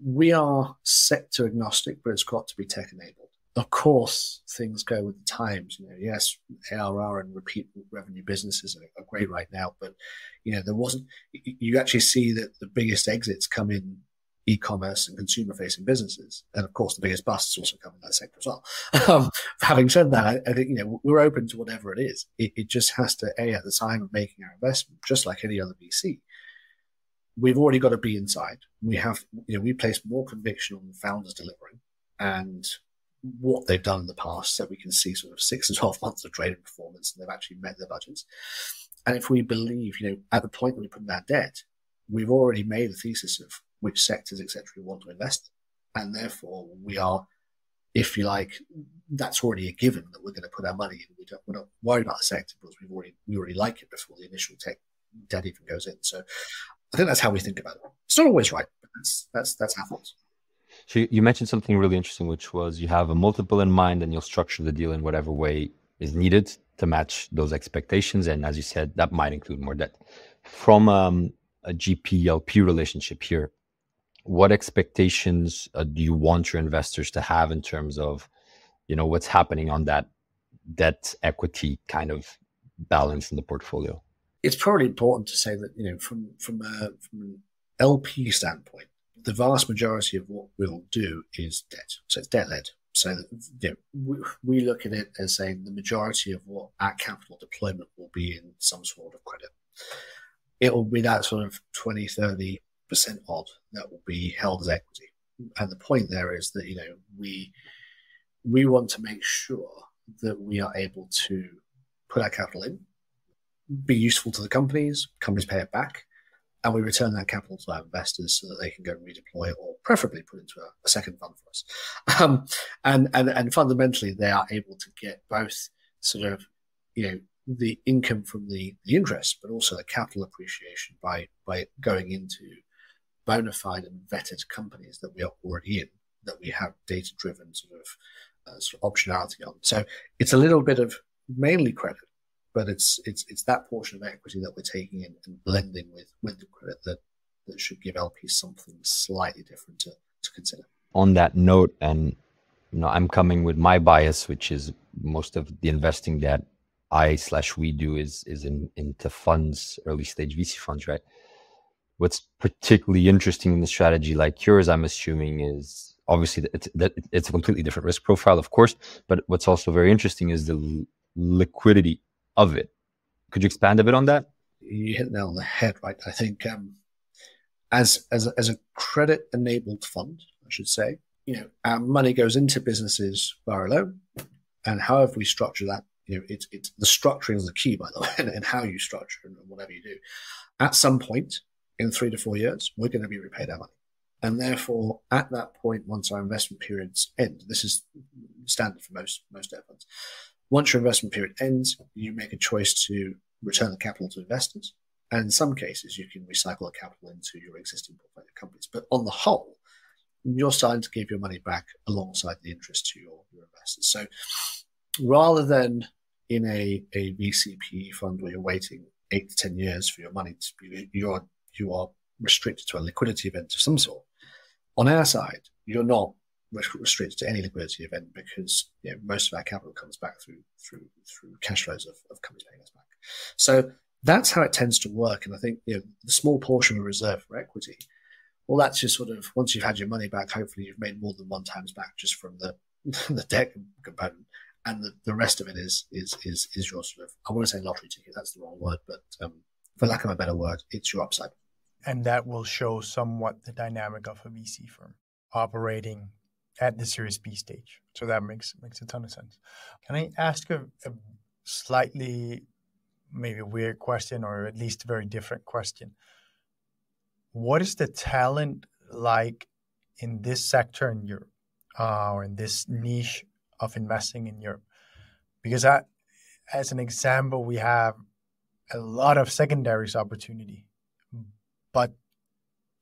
we are sector agnostic, but it's got to be tech enabled of course, things go with the times. You know, yes, ARR and repeat revenue businesses are, are, great right now, but you know, there wasn't. You actually see that the biggest exits come in e-commerce and consumer-facing businesses, and of course, the biggest busts also come in that sector as well. Um, having said that, I, think you know we're open to whatever it is. It, it just has to a at the time of making our investment, just like any other VC. We've already got to be inside. We have, you know, we place more conviction on the founders delivering and what they've done in the past so we can see sort of six to 12 months of trading performance and they've actually met their budgets. And if we believe, you know, at the point when we put in that debt, we've already made a thesis of which sectors, etc., we want to invest. And therefore we are, if you like, that's already a given that we're going to put our money in. We don't, we're not worried about the sector because we've already, we already like it before the initial tech debt even goes in. So I think that's how we think about it. It's not always right, but that's, that's, that's our thoughts. So you mentioned something really interesting, which was you have a multiple in mind and you'll structure the deal in whatever way is needed to match those expectations. And as you said, that might include more debt. From um, a GP LP relationship here, what expectations uh, do you want your investors to have in terms of, you know, what's happening on that debt equity kind of balance in the portfolio? It's probably important to say that you know from from a, from an LP standpoint, the vast majority of what we'll do is debt. So it's debt led. So you know, we, we look at it as saying the majority of what our capital deployment will be in some sort of credit. It will be that sort of 20, 30% odd that will be held as equity. And the point there is that, you know, we, we want to make sure that we are able to put our capital in, be useful to the companies, companies pay it back, and we return that capital to our investors so that they can go redeploy it or preferably put into a, a second fund for us. Um, and, and, and fundamentally, they are able to get both sort of, you know, the income from the, the interest, but also the capital appreciation by, by going into bona fide and vetted companies that we are already in, that we have data driven sort of, uh, sort of optionality on. So it's a little bit of mainly credit, but it's it's it's that portion of equity that we're taking in and blending with with the credit that that should give LPs something slightly different to, to consider. On that note, and you know, I'm coming with my bias, which is most of the investing that I slash we do is is in into funds, early stage VC funds, right? What's particularly interesting in the strategy like yours, I'm assuming, is obviously it's that it's a completely different risk profile, of course. But what's also very interesting is the liquidity of it. Could you expand a bit on that? You hit nail on the head, right? I think um, as as as a credit enabled fund, I should say, you know, our money goes into businesses via a loan, and however we structure that, you know, it's it's the structuring is the key, by the way, and, and how you structure and whatever you do. At some point in three to four years, we're going to be repaid our money. And therefore, at that point, once our investment periods end, this is standard for most most debt funds. Once your investment period ends, you make a choice to return the capital to investors. And in some cases, you can recycle the capital into your existing portfolio companies. But on the whole, you're starting to give your money back alongside the interest to your, your investors. So rather than in a, a VCP fund where you're waiting eight to 10 years for your money to be, you are, you are restricted to a liquidity event of some sort. On our side, you're not restricted to any liquidity event because you know, most of our capital comes back through through through cash flows of, of companies paying us back. So that's how it tends to work. And I think you know the small portion of reserve for equity, well, that's just sort of once you've had your money back, hopefully you've made more than one times back just from the the debt component. and the, the rest of it is is is is your sort of I want to say lottery ticket. That's the wrong word, but um, for lack of a better word, it's your upside. And that will show somewhat the dynamic of a VC firm operating at the Series B stage. So that makes makes a ton of sense. Can I ask a, a slightly maybe weird question, or at least a very different question? What is the talent like in this sector in Europe, uh, or in this niche of investing in Europe? Because I, as an example, we have a lot of secondaries opportunity, but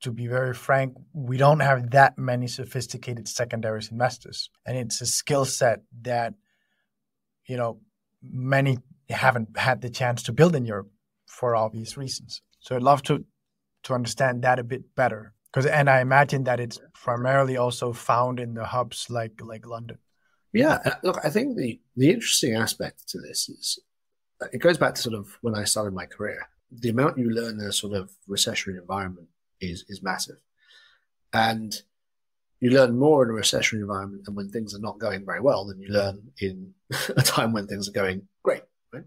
to be very frank, we don't have that many sophisticated secondaries investors, and it's a skill set that you know many haven't had the chance to build in Europe for obvious reasons. So I'd love to to understand that a bit better, because and I imagine that it's primarily also found in the hubs like like London. Yeah, uh, look, I think the the interesting aspect to this is it goes back to sort of when I started my career. The amount you learn in a sort of recessionary environment is is massive, and you learn more in a recessionary environment and when things are not going very well than you learn in a time when things are going great. Right?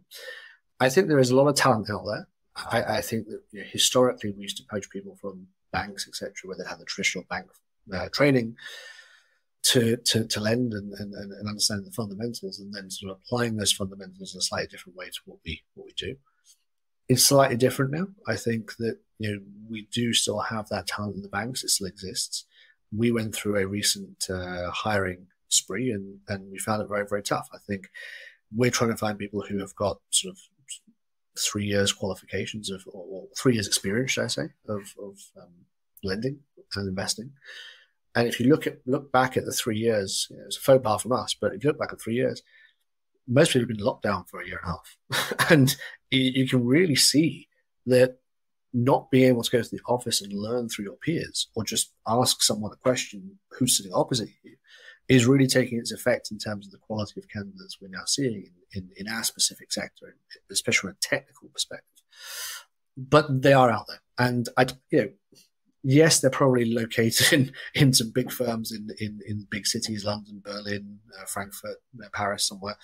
I think there is a lot of talent out there. I, I think that you know, historically we used to poach people from banks, etc., where they had the traditional bank uh, training to, to, to lend and, and, and understand the fundamentals and then sort of applying those fundamentals in a slightly different way to what we what we do. It's slightly different now. I think that you know we do still have that talent in the banks. It still exists. We went through a recent uh, hiring spree and, and we found it very, very tough. I think we're trying to find people who have got sort of three years qualifications of, or, or three years experience, should I say, of, of um, lending and investing. And if you look at look back at the three years, you know, it's a faux pas from us, but if you look back at three years, most people have been locked down for a year and a half, and you, can really see that not being able to go to the office and learn through your peers, or just ask someone a question who's sitting opposite you, is really taking its effect in terms of the quality of candidates we're now seeing in, in, in our specific sector, especially from a technical perspective. But they are out there, and I, you know yes, they're probably located in, in some big firms in, in, in big cities, London, Berlin, uh, Frankfurt, uh, Paris, somewhere.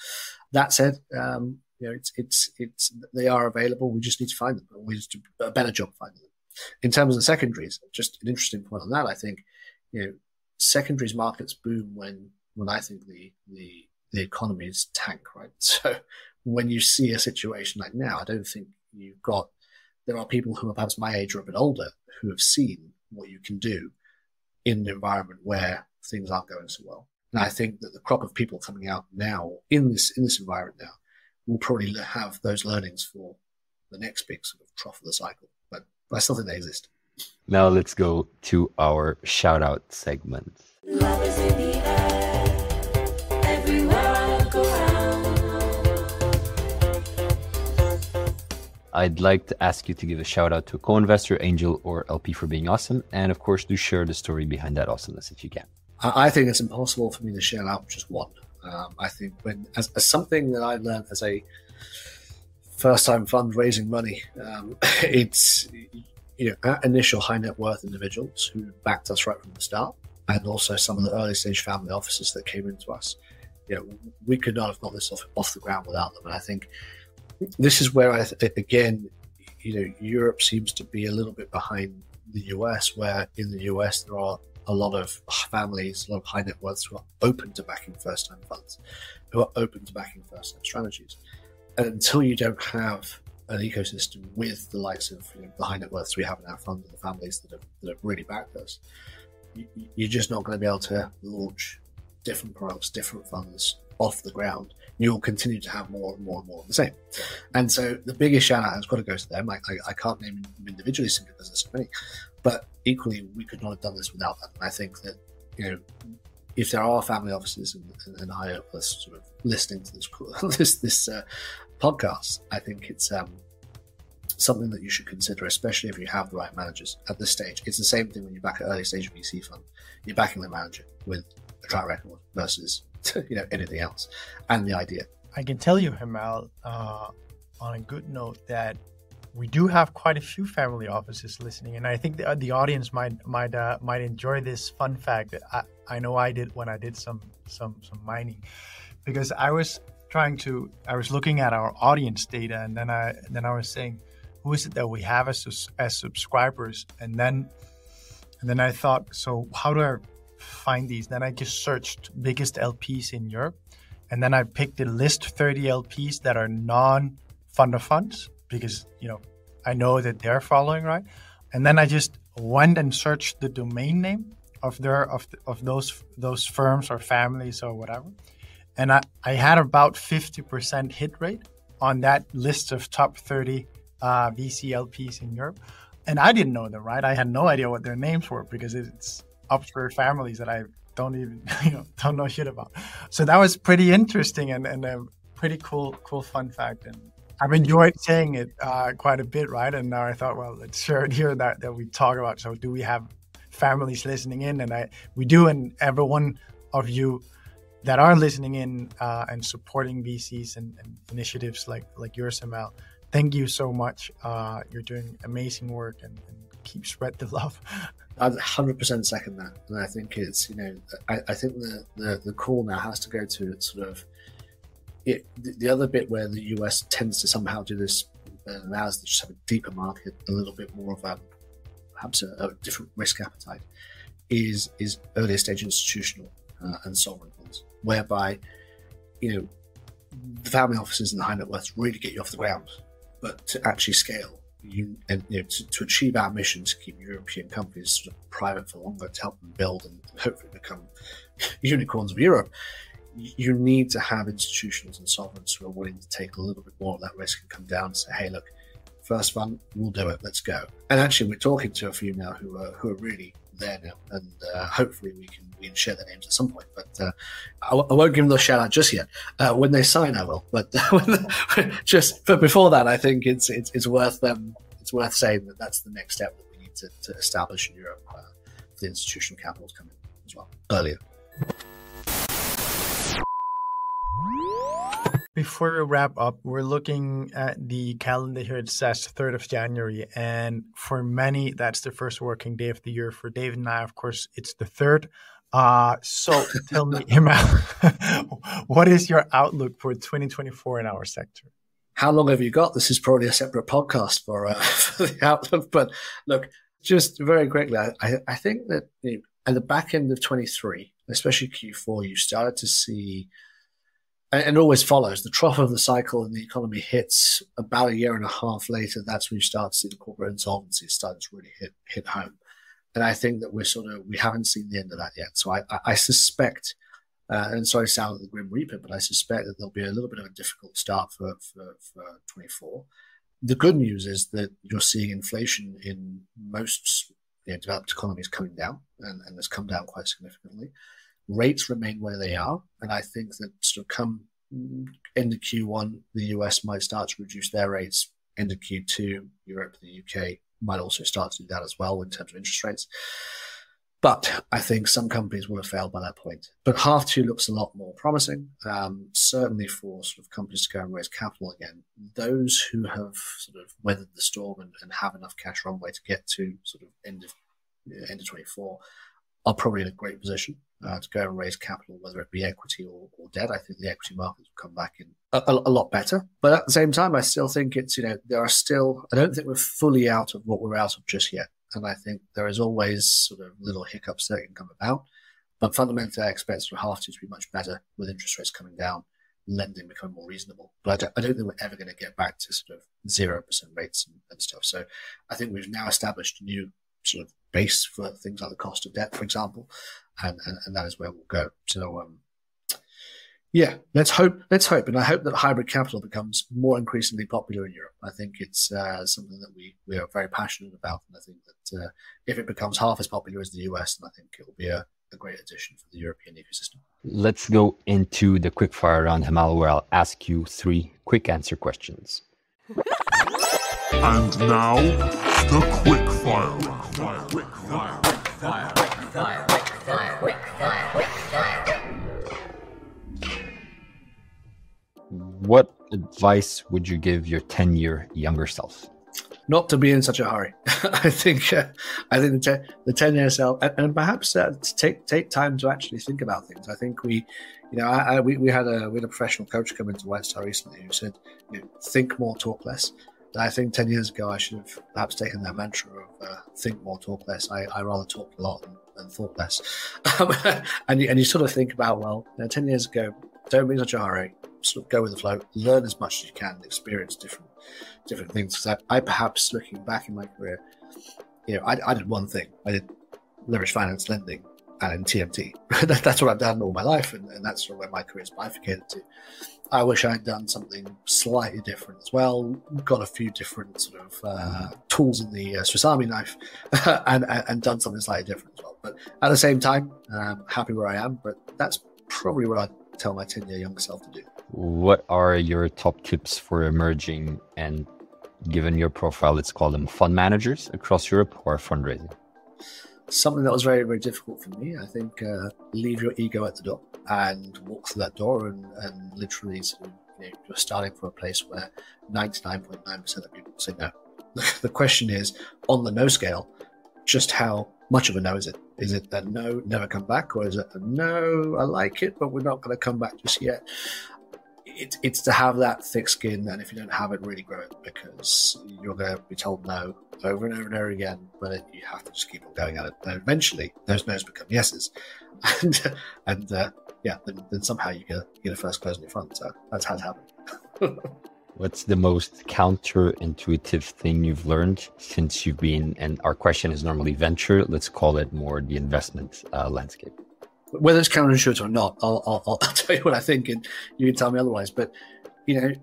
That said, um, you know, it's, it's, it's, they are available. We just need to find them. We just do a better job finding them. In terms of the secondaries, just an interesting point on that. I think, you know, secondaries markets boom when, when I think the, the, the economies tank, right? So when you see a situation like now, I don't think you've got, there are people who are perhaps my age or a bit older who have seen what you can do in an environment where things aren't going so well. And I think that the crop of people coming out now in this in this environment now will probably have those learnings for the next big sort of trough of the cycle. But, but I still think they exist. Now let's go to our shout out segment. I'd like to ask you to give a shout out to a co investor, angel, or LP for being awesome. And of course, do share the story behind that awesomeness if you can. I think it's impossible for me to share out just one. Um, I think when, as, as, something that I learned as a first time fundraising money, um, it's, you know, initial high net worth individuals who backed us right from the start, and also some of the early stage family offices that came into us. You know, we could not have got this off, off the ground without them. And I think this is where I again, you know, Europe seems to be a little bit behind the US, where in the US there are a lot of families, a lot of high net worths who are open to backing first time funds, who are open to backing first time strategies. And until you don't have an ecosystem with the likes of you know, the high net worths we have in our fund and the families that have, that have really backed us, you, you're just not going to be able to launch different products, different funds off the ground you'll continue to have more and more and more of the same. And so the biggest shout out has got to go to them. I, I, I can't name them individually simply because there's so many, but equally, we could not have done this without them. And I think that, you know, if there are family offices and, and, and higher sort of listening to this this this uh, podcast, I think it's um, something that you should consider, especially if you have the right managers at this stage. It's the same thing when you back an early stage VC fund. You're backing the manager with a track record versus you know anything else, and the idea. I can tell you, Hemal, uh, on a good note, that we do have quite a few family offices listening, and I think the, the audience might might uh, might enjoy this fun fact. that I, I know I did when I did some some some mining, because I was trying to I was looking at our audience data and then I then I was saying who is it that we have as as subscribers and then and then I thought so how do I find these then I just searched biggest LPs in Europe and then I picked the list 30 LPs that are non fund of funds because you know I know that they're following right and then I just went and searched the domain name of their of, of those those firms or families or whatever and I, I had about 50% hit rate on that list of top 30 uh, VC LPs in Europe. And I didn't know them, right? I had no idea what their names were because it's for families that I don't even, you know, don't know shit about. So that was pretty interesting and, and a pretty cool, cool fun fact. And I've enjoyed saying it uh, quite a bit, right? And now I thought, well, let's share it here that, that we talk about. So do we have families listening in? And I, we do, and every one of you that are listening in uh, and supporting VCs and, and, initiatives like like yours, Hemal. Thank you so much. Uh, you're doing amazing work and, and, keep spread the love. I 100% second that, and I think it's you know I, I think the, the the call now has to go to sort of it, the other bit where the US tends to somehow do this uh, allows to just have a deeper market, a little bit more of a perhaps a, a different risk appetite, is is earlier stage institutional uh, and sovereign funds, whereby, you know, the family offices and the high net worth really get you off the ground. But to actually scale, you and you know, to, to, achieve our mission to keep European companies sort of private for longer, to help them build and hopefully become unicorns of Europe, you need to have institutions and sovereigns who are willing to take a little bit more of that risk and come down and say, "Hey, look, first one, we'll do it. Let's go." And actually, we're talking to a few now who are who are really there now, and uh, hopefully we can we can share their names at some point. But uh, I w- I won't give them the shout out just yet. Uh, when they sign, I will. But just but before that, I think it's it's, it's worth them. It's worth saying that that's the next step that we need to, to establish in Europe uh, the institutional capital come in as well earlier. Before we wrap up, we're looking at the calendar here. It says 3rd of January. And for many, that's the first working day of the year. For David and I, of course, it's the 3rd. Uh, so tell me, what is your outlook for 2024 in our sector? How long have you got? This is probably a separate podcast for, uh, for the outlook. But look, just very quickly, I, I think that you know, at the back end of 23, especially Q4, you started to see – and always follows the trough of the cycle and the economy hits about a year and a half later. That's when you start to see the corporate insolvency start to really hit hit home. And I think that we're sort of we haven't seen the end of that yet. So I, I, suspect, uh, and sorry, sound the Grim Reaper, but I suspect that there'll be a little bit of a difficult start for for, for 24. The good news is that you're seeing inflation in most you know, developed economies coming down, and, and has come down quite significantly rates remain where they are. And I think that sort of come into Q1, the US might start to reduce their rates. Into Q2, Europe, the UK might also start to do that as well in terms of interest rates. But I think some companies will have failed by that point. But half two looks a lot more promising. Um, certainly for sort of companies to go and raise capital again. Those who have sort of weathered the storm and, and have enough cash runway to get to sort of end of end of 24 are probably in a great position uh, to go and raise capital, whether it be equity or, or debt. I think the equity markets will come back in a, a, lot better. But at the same time, I still think it's, you know, there are still, I don't think we're fully out of what we're out of just yet. And I think there is always sort of little hiccups that can come about. But fundamentally, I expect sort of half to be much better with interest rates coming down, lending becoming more reasonable. But I don't, I don't think we're ever going to get back to sort of 0% rates and, and stuff. So I think we've now established a new sort of base for things like the cost of debt, for example, and and, and that is where we'll go. So um, yeah, let's hope. Let's hope, and I hope that hybrid capital becomes more increasingly popular in Europe. I think it's uh, something that we we are very passionate about, and I think that uh, if it becomes half as popular as the US, then I think it will be a, a great addition for the European ecosystem. Let's go into the quickfire round, Hemal, where I'll ask you three quick answer questions. And now, the quick fire round. Quick fire, quick fire, quick fire, quick fire, quick fire, quick fire. What advice would you give your 10 year younger self? not to be in such a hurry. I think uh, I think the, ten, the ten year cell and, and perhaps uh, to take take time to actually think about things. I think we, you know, I, I, we, we had a we had a professional coach come into White Star recently who said, you know, think more, talk less. And I think ten years ago I should have perhaps taken that mantra of uh, think more, talk less. I, I rather talked a lot than, than thought less. Um, and you, and you sort of think about well, you know, ten years ago, don't be such a hurry. Sort of go with the flow, learn as much as you can, experience different different things. Because I, I, perhaps looking back in my career, you know, I, I did one thing. I did leverage finance lending and TMT. that's what I've done all my life, and, and that's where my career's bifurcated to. I wish I'd done something slightly different as well. Got a few different sort of uh, tools in the uh, Swiss Army knife, and, and done something slightly different as well. But at the same time, I'm happy where I am. But that's probably what I'd tell my ten year younger self to do. What are your top tips for emerging and given your profile, let's call them fund managers across Europe or fundraising? Something that was very, very difficult for me. I think uh, leave your ego at the door and walk through that door and, and literally sort of, you know, you're starting from a place where 99.9% of people say no. the question is on the no scale, just how much of a no is it? Is it a no, never come back, or is it a no, I like it, but we're not going to come back just yet? It, it's to have that thick skin, and if you don't have it, really grow it because you're going to be told no over and over and over again. But you have to just keep on going at it. And eventually, those no's become yeses, and and uh, yeah, then, then, somehow you get you get a first close in your fund. So that's how it happened. What's the most counterintuitive thing you've learned since you've been? And our question is normally venture. Let's call it more the investment uh, landscape whether it's counterintuitive or not, I'll, I'll, I'll, tell you what I think, and you can tell me otherwise. But you know,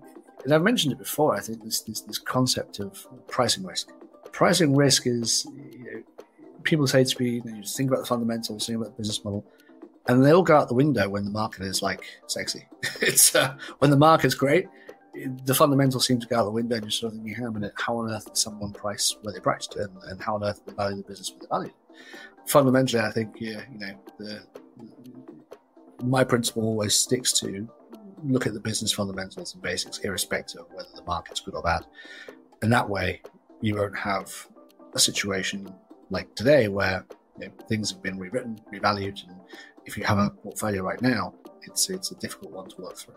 and I've mentioned it before. I think this this, this concept of pricing risk. Pricing risk is you know, people say to me, you, know, think about the fundamentals, think about the business model, and they all go out the window when the market is like sexy. it's uh, when the market's great, the fundamentals seem to go out the window, and you're sort of thinking, how, minute, how on earth does someone price where they priced, and, and how on earth they value the business where they value? Fundamentally, I think yeah, you know the my principle always sticks to look at the business fundamentals and basics, irrespective of whether the market's good or bad. And that way, you won't have a situation like today where you know, things have been rewritten, revalued, and if you have a portfolio right now, it's it's a difficult one to work through.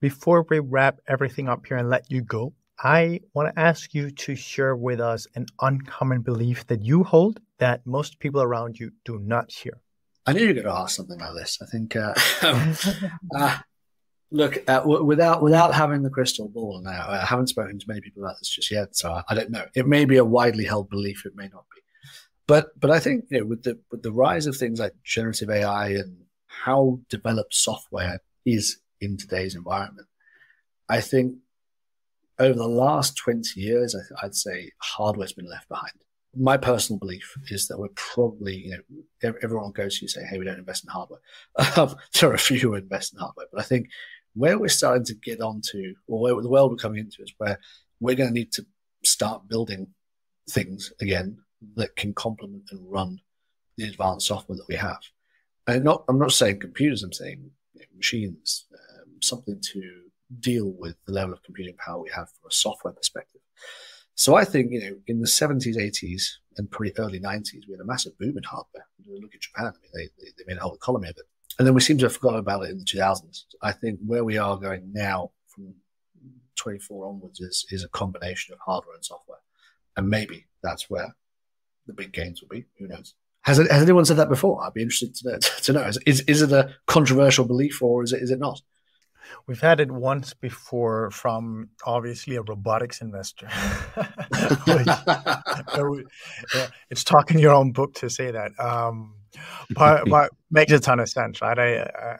Before we wrap everything up here and let you go, I want to ask you to share with us an uncommon belief that you hold that most people around you do not share. I knew you were going to ask something like this. I think, uh, uh, look, uh, w- without without having the crystal ball now, I haven't spoken to many people about this just yet, so I, I, don't know. It may be a widely held belief, it may not be, but but I think you know, with the with the rise of things like generative AI and how developed software is in today's environment, I think over the last 20 years, I, would say hardware's been left behind. My personal belief is that we're probably, you know, everyone goes to you say, hey, we don't invest in hardware. Um, there are a few who invest in hardware, but I think where we're starting to get onto, or where the world we're coming into, is where we're going to need to start building things again that can complement and run the advanced software that we have. And not, I'm not saying computers, I'm saying machines, um, something to deal with the level of computing power we have from a software perspective. So I think, you know, in the 70s, 80s, and pretty early 90s, we had a massive boom in hardware. Look at Japan. I mean, they, they, they made a whole economy of it. And then we seem to have forgotten about it in the 2000s. I think where we are going now from 24 onwards is, is a combination of hardware and software. And maybe that's where the big gains will be. Who knows? Has, has anyone said that before? I'd be interested to know. To know. Is, is, is it a controversial belief or is it, is it not? We've had it once before from obviously a robotics investor. Which, it's talking your own book to say that. Um, but, but makes a ton of sense, right? I, I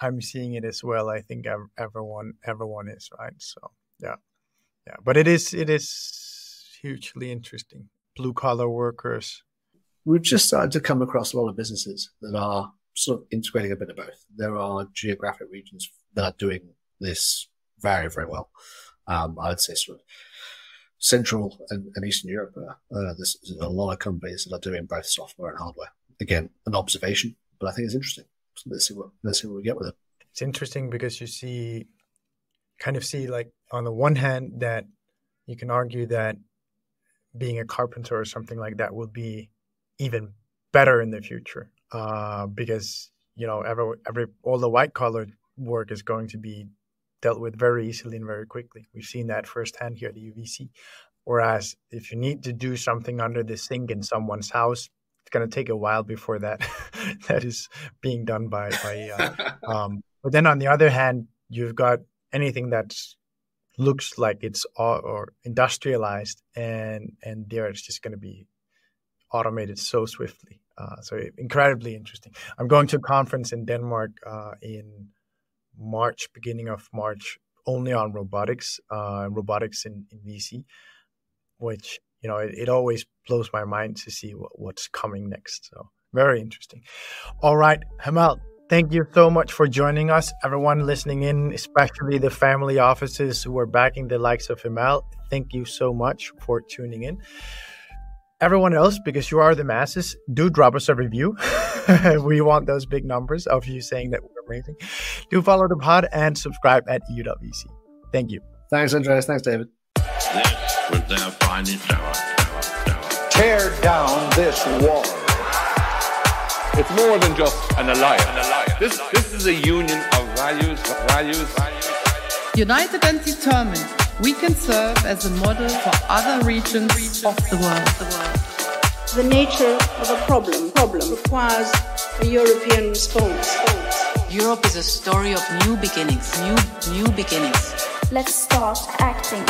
I'm seeing it as well. I think everyone everyone is right. So yeah, yeah. But it is it is hugely interesting. Blue collar workers. We've just started to come across a lot of businesses that are sort of integrating a bit of both. There are geographic regions are doing this very, very well. Um, I would say sort of Central and, and Eastern Europe, uh, there's, there's, a lot of companies that are doing both software and hardware. Again, an observation, but I think it's interesting. So let's see what let's see what we get with it. It's interesting because you see kind of see like on the one hand that you can argue that being a carpenter or something like that will be even better in the future uh, because you know every every all the white collar work is going to be dealt with very easily and very quickly. We've seen that firsthand here at the EUVC. Whereas if you need to do something under the sink in someone's house, it's going to take a while before that that is being done by by. Uh, um, but then on the other hand, you've got anything that looks like it's all, or industrialized, and and there it's just going to be automated so swiftly. Uh, so incredibly interesting. I'm going to a conference in Denmark uh, in March, beginning of March, only on robotics, uh, robotics in, in VC, which you know it, it always blows my mind to see what, what's coming next. So very interesting. All right, Hemal, thank you so much for joining us. Everyone listening in, especially the family offices who are backing the likes of Hemal, thank you so much for tuning in. Everyone else, because you are the masses, do drop us a review. we want those big numbers of you saying that amazing. Do follow the pod and subscribe at eu.vc. Thank you. Thanks, Andreas. Thanks, David. This was their finest hour. Tear down this wall. It's more than just an alliance. An alliance. This, this is a union of values, values, values. United and determined, we can serve as a model for other regions of the world. The nature of a problem problem requires a European response. Europe is a story of new beginnings, new new beginnings. Let's start acting.